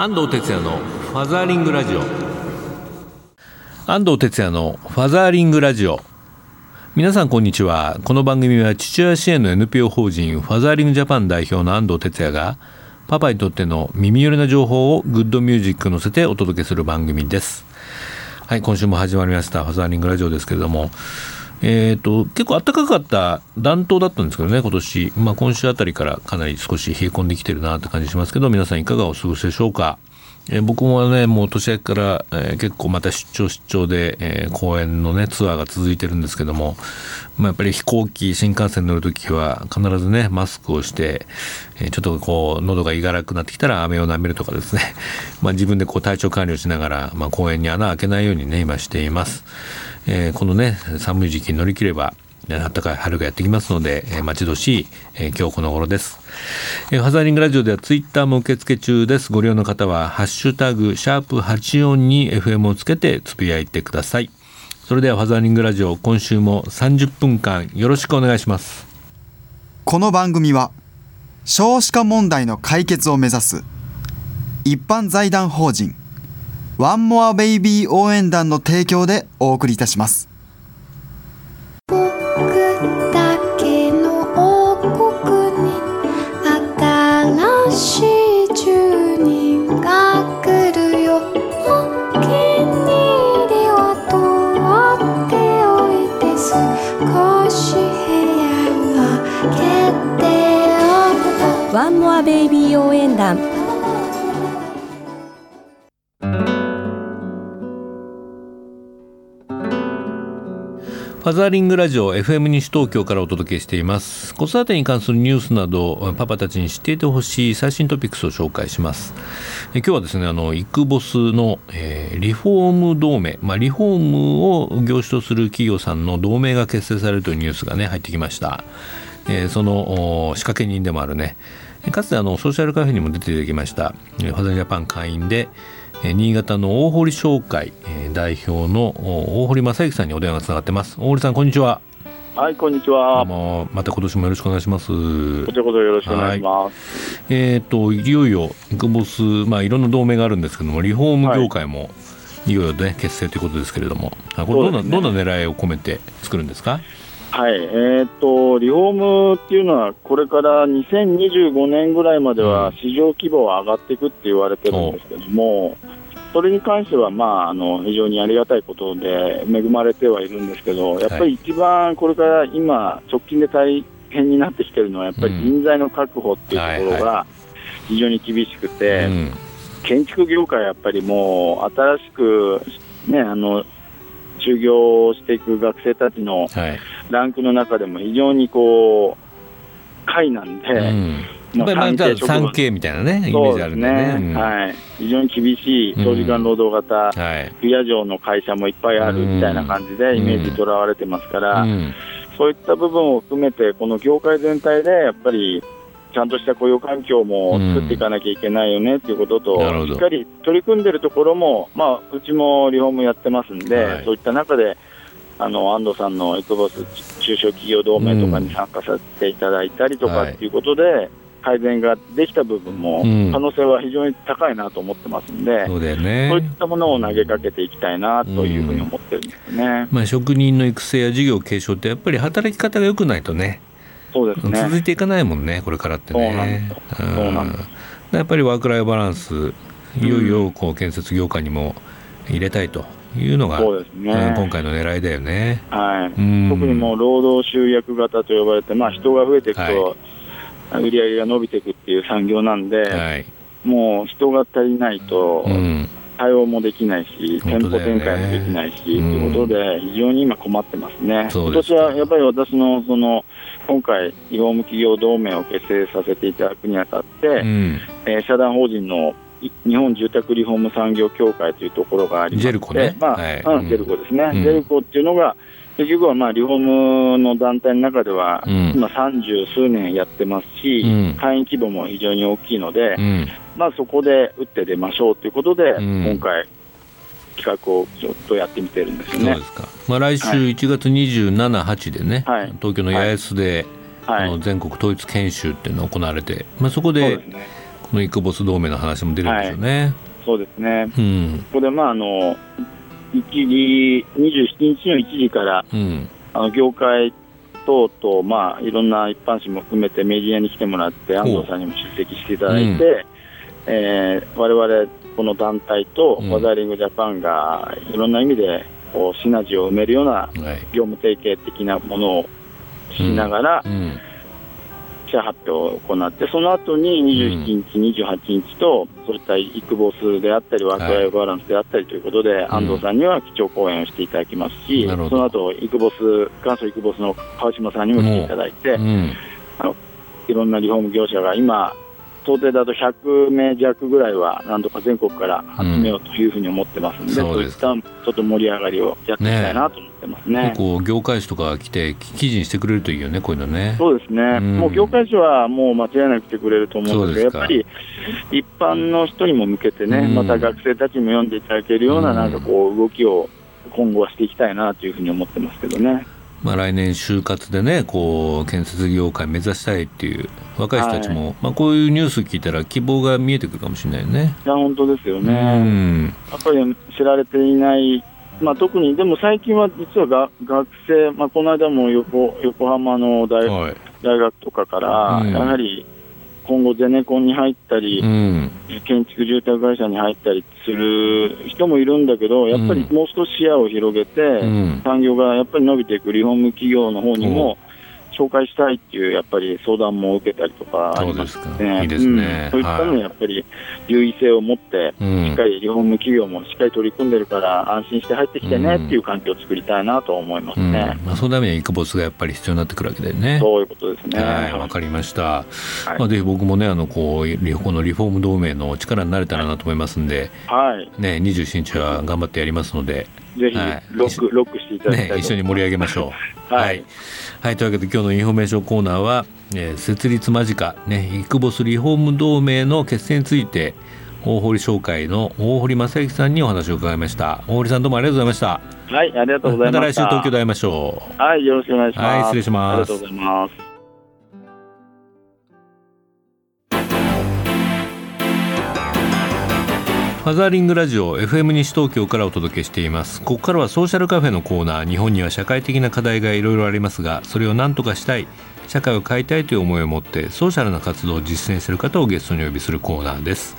安藤哲也のファザーリングラジオ。安藤哲也のファザーリングラジオ。皆さんこんにちは。この番組は父親支援の NPO 法人ファザーリングジャパン代表の安藤哲也がパパにとっての耳寄りな情報をグッドミュージック乗せてお届けする番組です。はい今週も始まりました。ファザーリングラジオですけれども。えーと、結構暖かかった暖冬だったんですけどね、今年、まあ、今週あたりからかなり少し冷え込んできてるなって感じしますけど、皆さんいかがお過ごしでしょうか。えー、僕もね、もう年明けから、えー、結構また出張出張で、えー、公演のね、ツアーが続いてるんですけども、まあ、やっぱり飛行機、新幹線乗るときは必ずね、マスクをして、えちょっとこう、喉がいがらくなってきたら飴を舐めるとかですね、まあ、自分でこう体調管理をしながら、まあ、公演に穴開けないようにね、今しています。えこのね、寒い時期に乗り切れば、暖かい春がやってきますので、えー、待ち遠しい、えー、今日この頃です、えー、ファザーリングラジオではツイッターも受付中です。ご利用の方はハッシュタグシャープ84に FM をつけてつぶやいてください。それではファザーリングラジオ今週も30分間よろしくお願いします。この番組は少子化問題の解決を目指す一般財団法人ワンモアベイビー応援団の提供でお送りいたします。ワンモアベイビー応援団ファザーリングラジオ FM 西東京からお届けしています。子育てに関するニュースなどパパたちに知っていてほしい最新トピックスを紹介します。え今日はですねあのイクボスの、えー、リフォーム同盟、まあ、リフォームを業種とする企業さんの同盟が結成されるというニュースがね入ってきました、えー、その仕掛け人でもあるね。かつてあのソーシャルカフェにも出ていただきましたファザージャパン会員で新潟の大堀商会代表の大堀正幸さんにお電話がつながってます。大堀さんこんにちは。はいこんにちは。も。また今年もよろしくお願いします。こちらこそよろしくお願いします、はい、えっ、ー、といよいよイクボスまあいろんな同盟があるんですけどもリフォーム業界も、はい。いよいよね結成ということですけれども、これどんな、ね、どんな狙いを込めて作るんですか？はい、えー、っと、リフォームっていうのは、これから2025年ぐらいまでは市場規模は上がっていくって言われてるんですけども、それに関しては、まあ、あの非常にありがたいことで恵まれてはいるんですけど、やっぱり一番これから今、直近で大変になってきてるのは、やっぱり人材の確保っていうところが非常に厳しくて、建築業界はやっぱりもう、新しく、ね、あの就業していく学生たちのランクの中でも非常にこう、下位なんで、うん。まあ、3K みたいなね、イメージあるんでね、ね。うん、はい、非常に厳しい長時間労働型、うん。はい、不夜城の会社もいっぱいあるみたいな感じで、イメージとらわれてますから、うん、そういった部分を含めて、この業界全体でやっぱり、ちゃんとした雇用環境も作っていかなきゃいけないよねっていうことと、しっかり取り組んでるところも、まあ、うちもリフォームやってますんで、はい、そういった中で、あの安藤さんのエクボス中小企業同盟とかに参加させていただいたりとかっていうことで、はい改善ができた部分も、可能性は非常に高いなと思ってますんで、うん、そうだよね、そういったものを投げかけていきたいなというふうに思ってるんですね、うん、まあ、職人の育成や事業継承って、やっぱり働き方が良くないとね、そうですね。続いていかないもんね、これからってね。そうなんです。やっぱりワークライフバランス、いよいよこう建設業界にも入れたいというのが、そうですね、今回の狙いだよね、はい、特にもう労働集約型と呼ばれて、まあ、人が増えていくと、はい。売り上げが伸びていくっていう産業なんで、はい、もう人が足りないと、対応もできないし、店舗展開もできないし、ということで、非常に今困ってますね。今年はやっぱり私のその今回、リフォーム企業同盟を結成させていただくにあたって、うん、えー、社団法人の日本住宅リフォーム産業協会というところがありまして、ジェルコね、まあ、はい、うん、ジェルコですね、うん、ジェルコっていうのが、結局はまあリフォームの団体の中では、今、三十数年やってますし、うん、会員規模も非常に大きいので、うん、まあ、そこで打って出ましょうということで、うん、今回、企画をちょっとやってみてるんですね。そうですか。まあ、来週1月27、8でね、はい、東京の八重洲で、はい、の全国統一研修っていうのが行われて、まあ、そこで、このイクボス同盟の話も出るんですよね。はい、そうですね、うん、ここで、まあ、あの1時27日の1時から、うん、あの業界等々、まあ、いろんな一般紙も含めてメディアに来てもらって、安藤さんにも出席していただいて、うん。えー、我々この団体とファザーリングジャパンがいろんな意味でこうシナジーを埋めるような業務提携的なものをしながら、記者発表を行って、その後に27日、28日と、そういったイクボスであったり、ワークライフバランスであったりということで、安藤さんには基調講演をしていただきますし、その後イクボス、元祖イクボスの川島さんにも来ていただいて、あのいろんなリフォーム業者が今、想定だと100名弱ぐらいは、なんとか全国から集めようというふうに思ってますので、うん、そういったちょっと盛り上がりをやっていきたいなと思ってますね。ねこう業界誌とか来て、記事にしてくれるといいよね、こういうのね。そうですね、うん、もう業界誌はもう間違いなく来てくれると思うんですけど、やっぱり一般の人にも向けてね、うん、また学生たちにも読んでいただけるような、なんかこう、動きを今後はしていきたいなというふうに思ってますけどね。まあ、来年就活でねこう建設業界目指したいっていう若い人たちも、はい、まあ、こういうニュース聞いたら希望が見えてくるかもしれないね。いや本当ですよね、うん、やっぱり知られていない、まあ、特にでも最近は実はが学生、まあ、この間も横横浜の大はい、大学とかから、うん、やはり今後、ゼネコンに入ったり、うん、建築住宅会社に入ったりする人もいるんだけど、やっぱりもう少し視野を広げて、うん、産業がやっぱり伸びていくリフォーム企業の方にも、紹介したいっていうやっぱり相談も受けたりとかありますね。いいですね、うん、そういったのにやっぱり優位性を持って、しっかりリフォーム企業もしっかり取り組んでるから安心して入ってきてねっていう環境を作りたいなと思いますね。うん、まあそのためにはイクボスがやっぱり必要になってくるわけだよね。そういうことですね。はい、わかりました。はい、まあぜひ僕もねあのこうこのリフォーム同盟の力になれたらなと思いますんで、はい、ね27日は頑張ってやりますので。ぜひロック、はい、ロックしていただきたい、ね、一緒に盛り上げましょう。はい、はい、というわけで今日のインフォメーションコーナーは、えー、設立間近ねイクボスリフォーム同盟の決戦について大堀商会の大堀正幸さんにお話を伺いました。大堀さんどうもありがとうございました。はいありがとうございました。また来週東京で会いましょう。はいよろしくお願いします。はい失礼します。ありがとうございますファザーリングラジオ FM 西東京からお届けしています。ここからはソーシャルカフェのコーナー日本には社会的な課題がいろいろありますがそれを何とかしたい社会を変えたいという思いを持ってソーシャルな活動を実践する方をゲストにお呼びするコーナーです。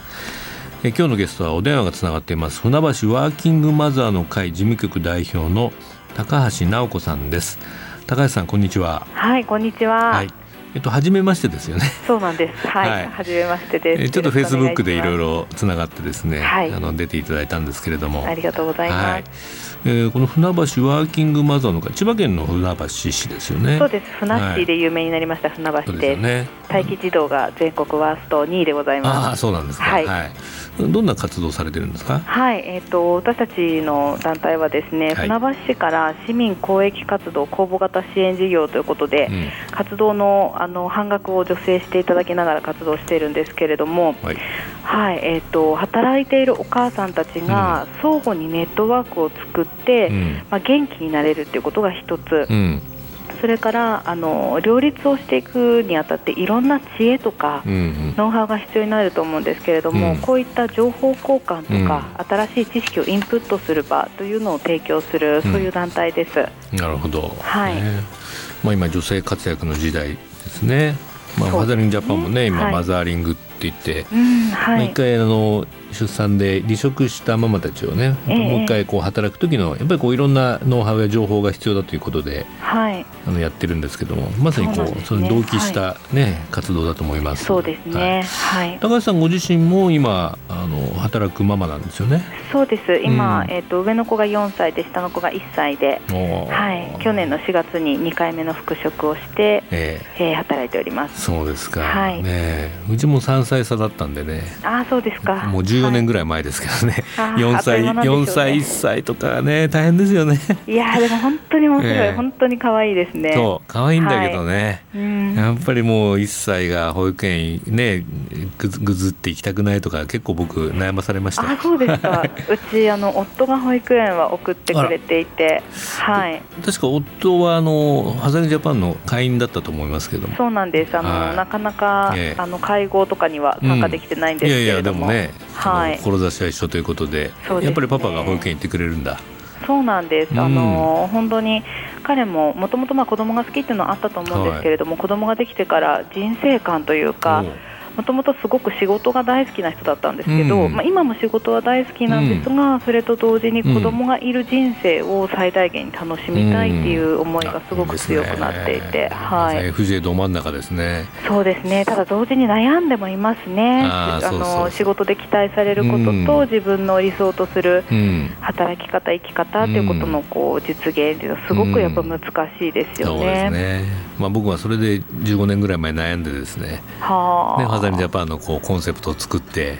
え今日のゲストはお電話がつながっています。船橋ワーキングマザーの会事務局代表の高橋直子さんです。高橋さんこんにちは。はいこんにちは、はいえっと初めましてですよね。そうなんです。はい、はい、初めましてです。ちょっとフェイスブックでいろいろつながってですね、はい、あの出ていただいたんですけれども、ありがとうございます。はい、えー、この船橋ワーキングマザーの会、千葉県の船橋市ですよね。そうです。船橋で有名になりました船橋で、ね、待機児童が全国ワースト2位でございます。ああ、そうなんですか。はい。はいどんな活動されてるんですか？はい、えっ、ー、と私たちの団体はですね、はい、船橋市から市民公益活動公募型支援事業ということで、うん、活動のあの半額を助成していただきながら活動しているんですけれども、はい、はい、えっ、ー、と働いているお母さんたちが相互にネットワークを作って、うん、まあ元気になれるっていうことが一つ。うん。それからあの両立をしていくにあたっていろんな知恵とか、うんうん、ノウハウが必要になると思うんですけれども、うん、こういった情報交換とか、うん、新しい知識をインプットする場というのを提供する、そういう団体です。なるほど、はい。まあ、今、女性活躍の時代ですね。まあ、ファザリングジャパンもね、今、はい、マザーリングって言って、うんはい、まあ、一回あの出産で離職したママたちをね、えー、もう一回こう働く時のやっぱりこういろんなノウハウや情報が必要だということで、はい、あのやってるんですけどもまさにこうその同期したね、はい、活動だと思います。そうですね、はい、高橋さんご自身も今あの働くママなんですよね？そうです。今、うん、えっ、ー、と上の子が4歳で下の子が1歳で、はい、去年の4月に2回目の復職をして、えー、えー、働いております。そうですか。はい、ねうちも3歳差だったんでね。あそうですか。もう10 15年ぐらい前ですけどね、はい、4歳、ね、4歳1歳とかね大変ですよね。いやでも本当に面白い、えー、本当に可愛いですね。そう可愛いんだけどね、はい、やっぱりもう1歳が保育園ねぐずぐずって行きたくないとか結構僕悩まされました。あそうですか。うちあの夫が保育園は送ってくれていて。はい。確か夫はあのハザリジャパンの会員だったと思いますけども。そうなんです。あの、はい、なかなか、えー、あの会合とかには参加できてないんですけれども、うん、いやいやでもね、はい、志は一緒ということで、ね、やっぱりパパが保育園行ってくれるんだ。そうなんです、うん、あの本当に彼ももともと子供が好きっていうのはあったと思うんですけれども、はい、子供ができてから人生観というか、もともとすごく仕事が大好きな人だったんですけど、うん、まあ、今も仕事は大好きなんですが、うん、それと同時に子供がいる人生を最大限に楽しみたいっていう思いがすごく強くなっていて、うん、はい、FJ ど真ん中ですね。そうですね。ただ同時に悩んでもいますね。あの仕事で期待されることと、自分の理想とする働き方生き方ということのこう実現っていうのはすごくやっぱ難しいですよね。そうですね。まあ、僕はそれで15年ぐらい前悩んでですね。はあ、ねジャパンのこうコンセプトを作って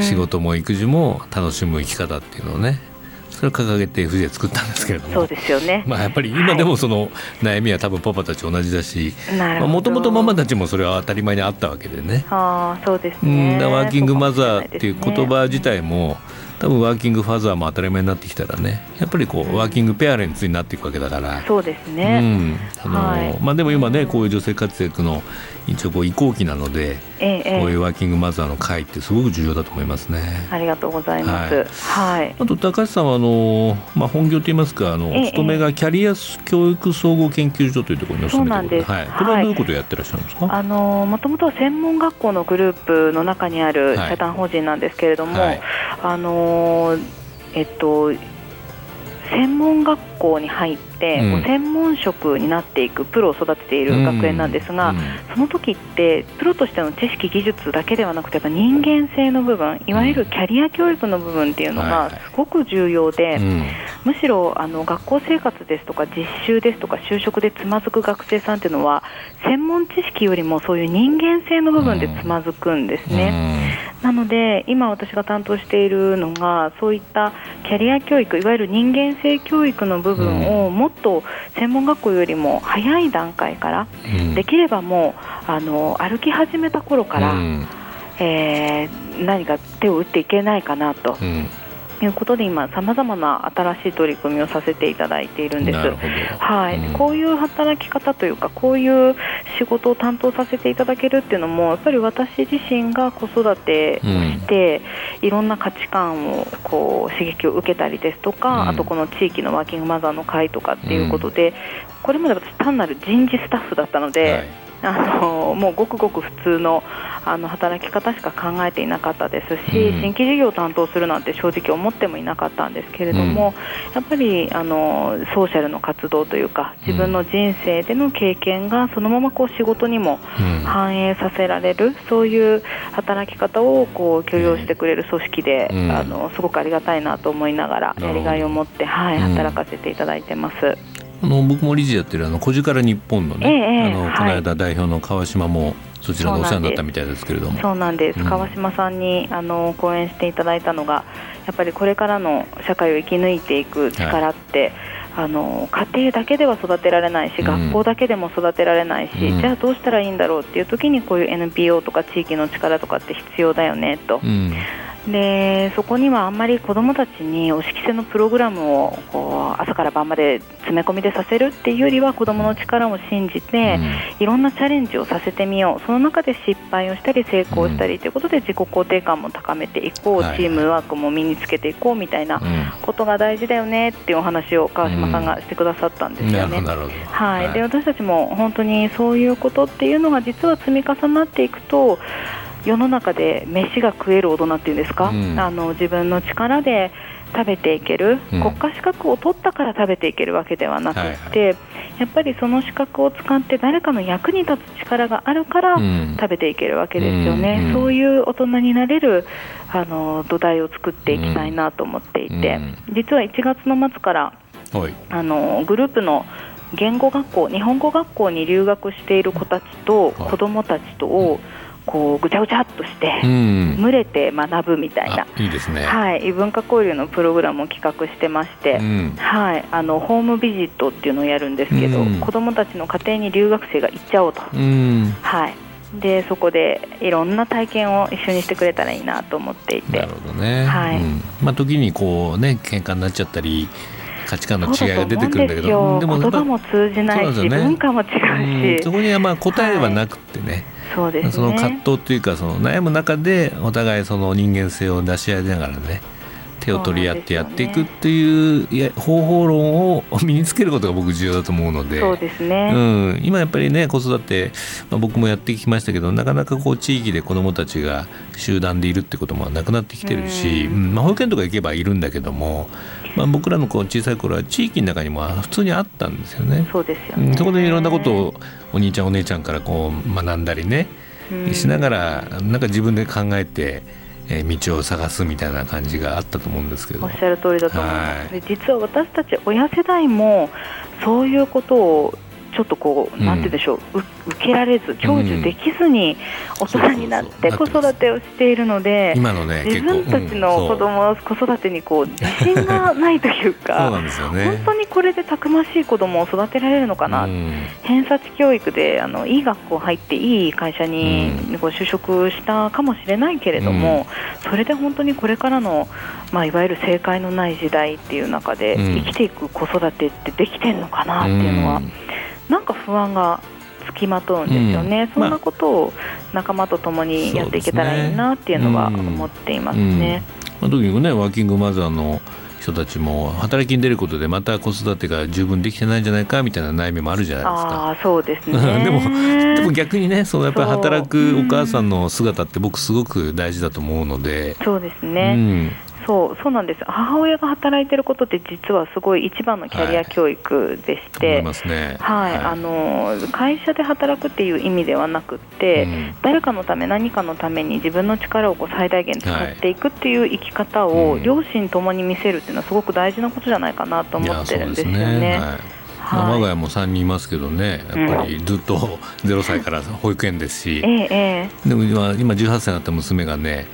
仕事も育児も楽しむ生き方っていうのをねそれを掲げて藤井作ったんですけれども。そうですよね、まあ、やっぱり今でもその悩みは多分パパたち同じだしもともとママたちもそれは当たり前にあったわけでね。あそうですね、ワーキングマザーっていう言葉自体も多分ワーキングファザーも当たり前になってきたらねやっぱりこうワーキングペアレンツになっていくわけだから。そうですね、うん。あの、はい、まあ、でも今ねこういう女性活躍の一応こう移行期なので、ええ、こういうワーキングマザーの会ってすごく重要だと思いますね。ありがとうございます。はい。はい、あと高橋さんはあのまあ本業といいますかあの、え、勤めがキャリア教育総合研究所というところにお勤めではい。これはどういうことをやってらっしゃるんですか？あのもともとは専門学校のグループの中にある社団法人なんですけれども、はい、あのえっと専門学校に入って、うん、専門職になっていくプロを育てている学園なんですが、うん、その時ってプロとしての知識技術だけではなくてやっぱ人間性の部分いわゆるキャリア教育の部分っていうのがすごく重要で、うん、むしろあの学校生活ですとか実習ですとか就職でつまずく学生さんっていうのは専門知識よりもそういう人間性の部分でつまずくんですね。なので今私が担当しているのがそういったキャリア教育いわゆる人間性教育の部分をもっと専門学校よりも早い段階から、うん、できればもうあの歩き始めた頃から、うん、えー、何か手を打っていけないかなと。うんいうことで今さまざまな新しい取り組みをさせていただいているんです。はい、うん、こういう働き方というかこういう仕事を担当させていただけるっていうのもやっぱり私自身が子育てをして、うん、いろんな価値観をこう刺激を受けたりですとか、うん、あとこの地域のワーキングマザーの会とかっていうことで、これまで私単なる人事スタッフだったので。はいあのもうごくごく普通のあの働き方しか考えていなかったですし、うん、新規事業を担当するなんて正直思ってもいなかったんですけれども、うん、やっぱりあのソーシャルの活動というか自分の人生での経験がそのままこう仕事にも反映させられる、うん、そういう働き方をこう許容してくれる組織で、あのすごくありがたいなと思いながらやりがいを持って、はい、働かせていただいてます。あの僕も理事やってるあの小力日本のね、えあのこの間代表の川島もそちらでお世話になったみたいですけれども。そうなんです、うん、川島さんにあの講演していただいたのがやっぱりこれからの社会を生き抜いていく力って、はい。あの家庭だけでは育てられないし、学校だけでも育てられないし、うん、じゃあどうしたらいいんだろうっていう時にこういう NPO とか地域の力とかって必要だよねと、うん、でそこにはあんまり子どもたちにお式性のプログラムをこう朝から晩まで詰め込みでさせるっていうよりは子どもの力を信じて、うん、いろんなチャレンジをさせてみよう。その中で失敗をしたり成功したりということで自己肯定感も高めていこう、チームワークも身につけていこうみたいなことが大事だよねっていうお話を川島さんがしてくださったんですよね。はい、で私たちも本当にそういうことっていうのが実は積み重なっていくと世の中で飯が食える大人っていうんですか、うん、あの自分の力で食べていける、うん、国家資格を取ったから食べていけるわけではなくて、はいはい、やっぱりその資格を使って誰かの役に立つ力があるから食べていけるわけですよね、うん、そういう大人になれるあの土台を作っていきたいなと思っていて、実は1月の末からあのグループの言語学校日本語学校に留学している子たちと子どもたちとをこうぐちゃぐちゃっとして、うん、群れて学ぶみたいな、いいですね。はい、異文化交流のプログラムを企画してまして、うん、はい、あのホームビジットっていうのをやるんですけど、うん、子どもたちの家庭に留学生が行っちゃおうと、はい。でそこでいろんな体験を一緒にしてくれたらいいなと思っていて。なるほどね、はい。まあ、時にこうね喧嘩になっちゃったり価値観の違いが出てくるんだけど。でも言葉も通じないし、ね、文化も違うし、そこにはまあ答えはなくてね、はいそうです、ね、その葛藤というかその悩む中でお互いその人間性を出し合いながらね手を取り合ってやっていくっていう方法論を身につけることが僕重要だと思うのでそうですね、うん、今やっぱりね子育て、まあ、僕もやってきましたけどなかなかこう地域で子どもたちが集団でいるってこともなくなってきてるし、うん、まあ、保育園とか行けばいるんだけども、まあ、僕らのこう小さい頃は地域の中にも普通にあったんですよね。そうですよね、そこでいろんなことをお兄ちゃんお姉ちゃんからこう学んだりね、しながらなんか自分で考えてえー、道を探すみたいな感じがあったと思うんですけど。おっしゃる通りだと思います、はい、実は私たち親世代もそういうことをちょっとこう、なんてでしょう、受けられず、享受できずに大人になって子育てをしているので、今のね、自分たちの子供、子育てにこう自信がないというか、本当にこれでたくましい子供を育てられるのかな、偏差値教育であのいい学校入って、いい会社にこう就職したかもしれないけれども、それで本当にこれからの、まあ、いわゆる正解のない時代っていう中で、生きていく子育てってできてるのかなっていうのは。なんか不安がつきまとうんですよね、うん、そんなことを仲間と共にやっていけたらいいなっていうのは思っていますね。まあ、特にねワーキングマザーの人たちも働きに出ることでまた子育てが十分できてないんじゃないかみたいな悩みもあるじゃないですか。あそうですね。でもでも逆にねそのやっぱり働くお母さんの姿って僕すごく大事だと思うので。そうですね、うんそうそうなんです。母親が働いてることって実はすごい一番のキャリア教育でして、はいね、はい、あの会社で働くっていう意味ではなくて、うん、誰かのため何かのために自分の力をこう最大限使っていくっていう生き方を両親ともに見せるっていうのはすごく大事なことじゃないかなと思ってるんですよね。まあ、我が家も3人いますけどね。やっぱりずっと0歳から保育園ですし、ええ、でも今今18歳になった娘がね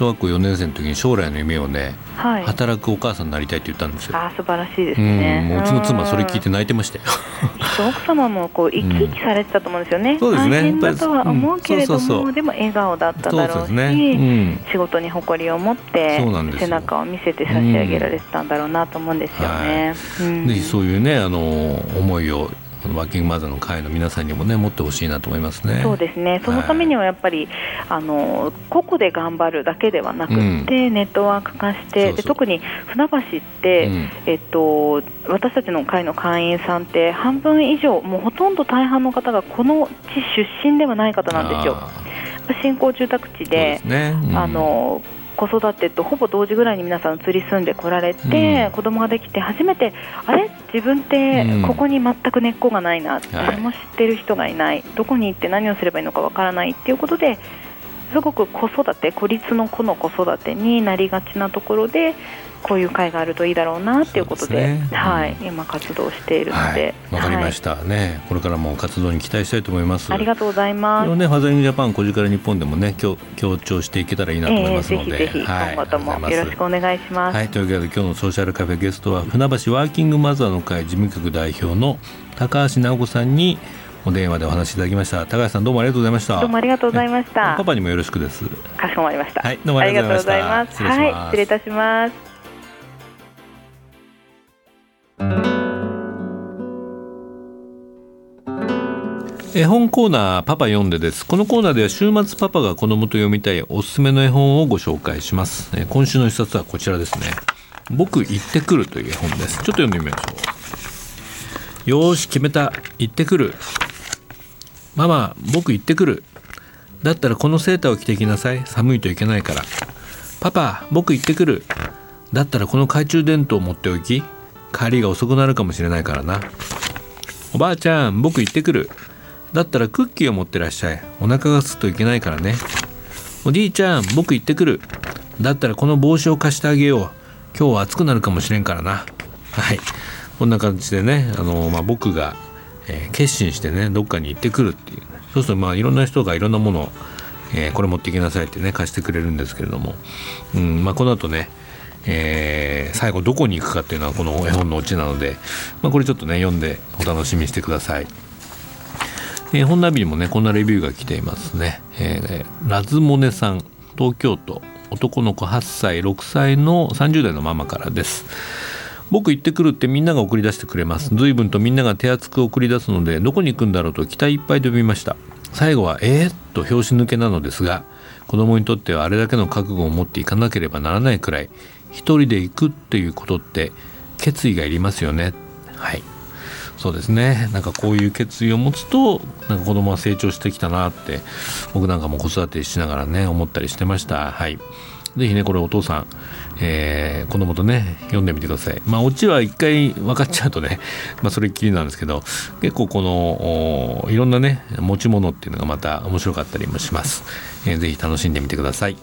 小学校4年生の時に将来の夢をね、はい、働くお母さんになりたいって言ったんですよ。あ素晴らしいですね。うもううちの妻それ聞いて泣いてましたよ。奥様もこう生き生きされてたと思うんですよね。そうですね。大変だとは思うけれども、でも笑顔だっただろうし、ねうん、仕事に誇りを持って背中を見せて差し上げられてたんだろうなと思うんですよね。はい、ぜひそういうねあの思いをこのワーキングマザーの会の皆さんにもね持ってほしいなと思いますね。そうですね。そのためにはやっぱり、はい、あの個々で頑張るだけではなくて、うん、ネットワーク化してで特に船橋って、うん、えっと私たちの会の会員さんって半分以上もうほとんど大半の方がこの地出身ではない方なんですよ。新興住宅地で、ね。うん、あの子育てとほぼ同時ぐらいに皆さん移り住んでこられて、うん、子供ができて初めてあれ？自分ってここに全く根っこがないな、うん、誰も知ってる人がいない、はい、どこに行って何をすればいいのかわからないっていうことですごく子育て孤立の子の子育てになりがちなところでこういう会があるといいだろうなっていうことで、ね、はい、今活動しているので、わ、はい、かりました、はい、ね。これからも活動に期待したいと思います。ありがとうございます。ね、ファザリングジャパン、こじから日本でもね、強強調していけたらいいなと思いますので、えー、ぜひぜひ、今後ともよろしくお願いします。はい、というわけで今日のソーシャルカフェゲストは船橋ワーキングマザーの会事務局代表の高橋直子さんに。お電話でお話しいただきました。高橋さんどうもありがとうございました。どうもありがとうございました。パパにもよろしくです。かしこまりました。はい。どうもありがとうございます。はい。失礼いたします絵本コーナーパパ読んでです。このコーナーでは週末パパが子供と読みたいおすすめの絵本をご紹介します。今週の一冊はこちらですね。僕行ってくるという絵本です。ちょっと読んでみましょう。よし決めた。行ってくる。ママ僕行ってくる。だったらこのセーターを着てきなさい。寒いといけないから。パパ僕行ってくる。だったらこの懐中電灯を持っておき。帰りが遅くなるかもしれないからな。おばあちゃん僕行ってくる。だったらクッキーを持ってらっしゃい。お腹がすくといけないからね。おじいちゃん僕行ってくる。だったらこの帽子を貸してあげよう。今日は暑くなるかもしれんからな。はい。こんな感じでねあの、まあ、僕が、えー、決心してねどっかに行ってくるっていう、そうするとまあいろんな人がいろんなものをえー、これ持っていきなさいってね貸してくれるんですけれども、うんまあ、この後ねえー、最後どこに行くかっていうのはこの絵本のオチなので、まあ、これちょっとね読んでお楽しみにしてください。えー、本ナビにもねこんなレビューが来ていますね、えー、ラズモネさん東京都男の子8歳6歳の30代のママからです。僕行ってくるってみんなが送り出してくれます。随分とみんなが手厚く送り出すのでどこに行くんだろうと期待いっぱいで読みました。最後はえー、っと拍子抜けなのですが子供にとってはあれだけの覚悟を持っていかなければならないくらい一人で行くっていうことって決意がいりますよね。はい。そうですね。なんかこういう決意を持つとなんか子供は成長してきたなって僕なんかも子育てしながらね思ったりしてました。はい。是非ねこれお父さん、えー、子供とね読んでみてください。まあオチは一回分かっちゃうとね まあそれっきりなんですけど結構このいろんなね持ち物っていうのがまた面白かったりもします、えー、ぜひ楽しんでみてください。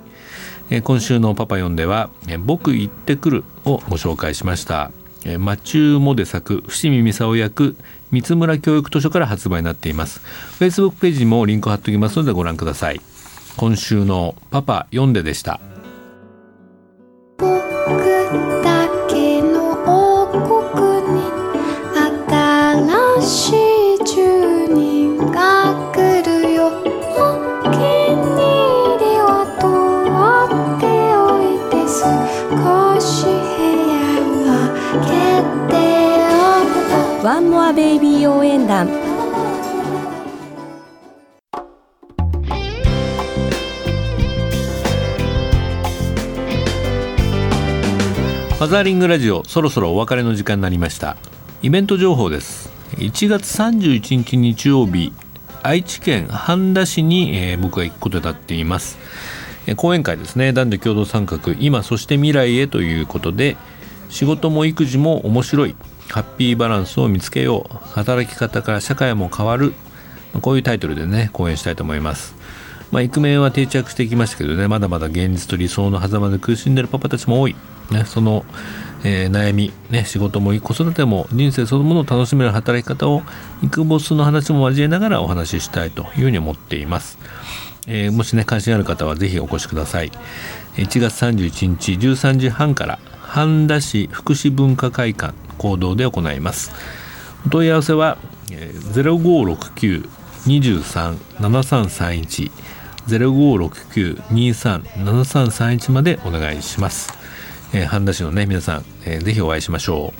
え今週の「パパ読んでは「僕行ってくる」をご紹介しました。マチューモデ作伏見美沙役三村教育図書から発売になっています。Facebook ページにもリンク貼っておきますのでご覧ください。今週の「パパ読んで」でした。ワンモアベイビー応援団。ファザーリングラジオそろそろお別れの時間になりました。イベント情報です。1月31日日曜日愛知県半田市に、えー、僕が行くことになっています、えー、講演会ですね。男女共同参画今そして未来へということで仕事も育児も面白い。ハッピーバランスを見つけよう。働き方から社会も変わる。こういうタイトルでね講演したいと思います。まあ、イクメンは定着してきましたけどね。まだまだ現実と理想の狭間で苦しんでるパパたちも多い。ね、その、えー、悩み、ね、仕事も子育ても人生そのものを楽しめる働き方をイクボスの話も交えながらお話ししたいというふうに思っています。えー、もしね関心ある方はぜひお越しください。1月31日13時半から半田市福祉文化会館行動で行います。お問い合わせは、えー、0569-23-7331 0569-23-7331までお願いします。えー、半田市のね皆さん、えー、ぜひお会いしましょう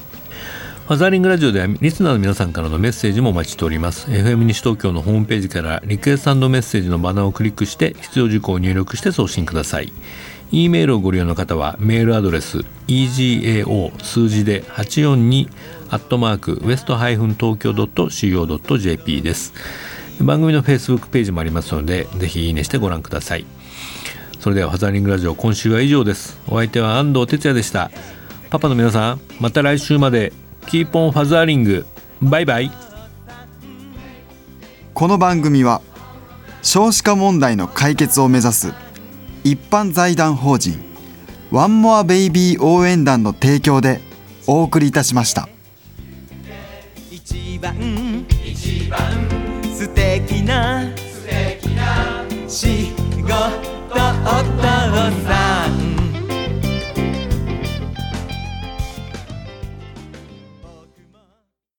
ファザーリングラジオではリスナーの皆さんからのメッセージもお待ちしております FM 西東京のホームページからリクエストメッセージのバナーをクリックして必要事項を入力して送信ください e メールをご利用の方はメールアドレス egao 数字で842アットマークウエストハイフン東京 .co.jp です。番組の Facebook ページもありますのでぜひいいねしてご覧ください。それではファザーリングラジオ今週は以上です。お相手は安藤哲也でした。パパの皆さんまた来週まで。 Keep on fathering。バイバイ。この番組は少子化問題の解決を目指す一般財団法人ワンモアベイビー応援団の提供でお送りいたしました。一番一番素敵な素敵な仕事お父さん。